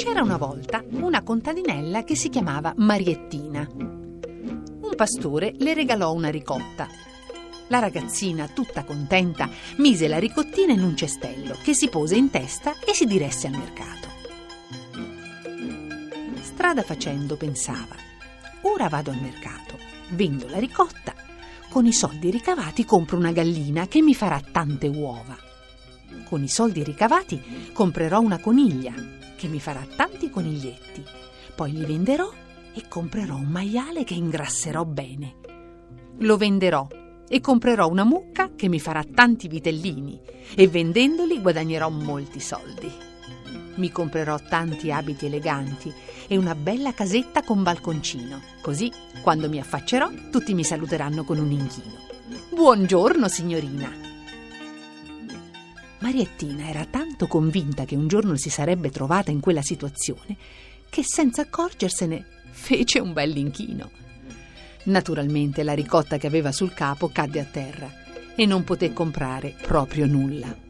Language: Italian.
C'era una volta una contadinella che si chiamava Mariettina. Un pastore le regalò una ricotta. La ragazzina, tutta contenta, mise la ricottina in un cestello che si pose in testa e si diresse al mercato. Strada facendo pensava, ora vado al mercato, vendo la ricotta, con i soldi ricavati compro una gallina che mi farà tante uova. Con i soldi ricavati comprerò una coniglia che mi farà tanti coniglietti. Poi li venderò e comprerò un maiale che ingrasserò bene. Lo venderò e comprerò una mucca che mi farà tanti vitellini e vendendoli guadagnerò molti soldi. Mi comprerò tanti abiti eleganti e una bella casetta con balconcino, così quando mi affaccerò tutti mi saluteranno con un inchino. Buongiorno, signorina! Mariettina era tanto convinta che un giorno si sarebbe trovata in quella situazione che senza accorgersene fece un bell'inchino. Naturalmente la ricotta che aveva sul capo cadde a terra e non poté comprare proprio nulla.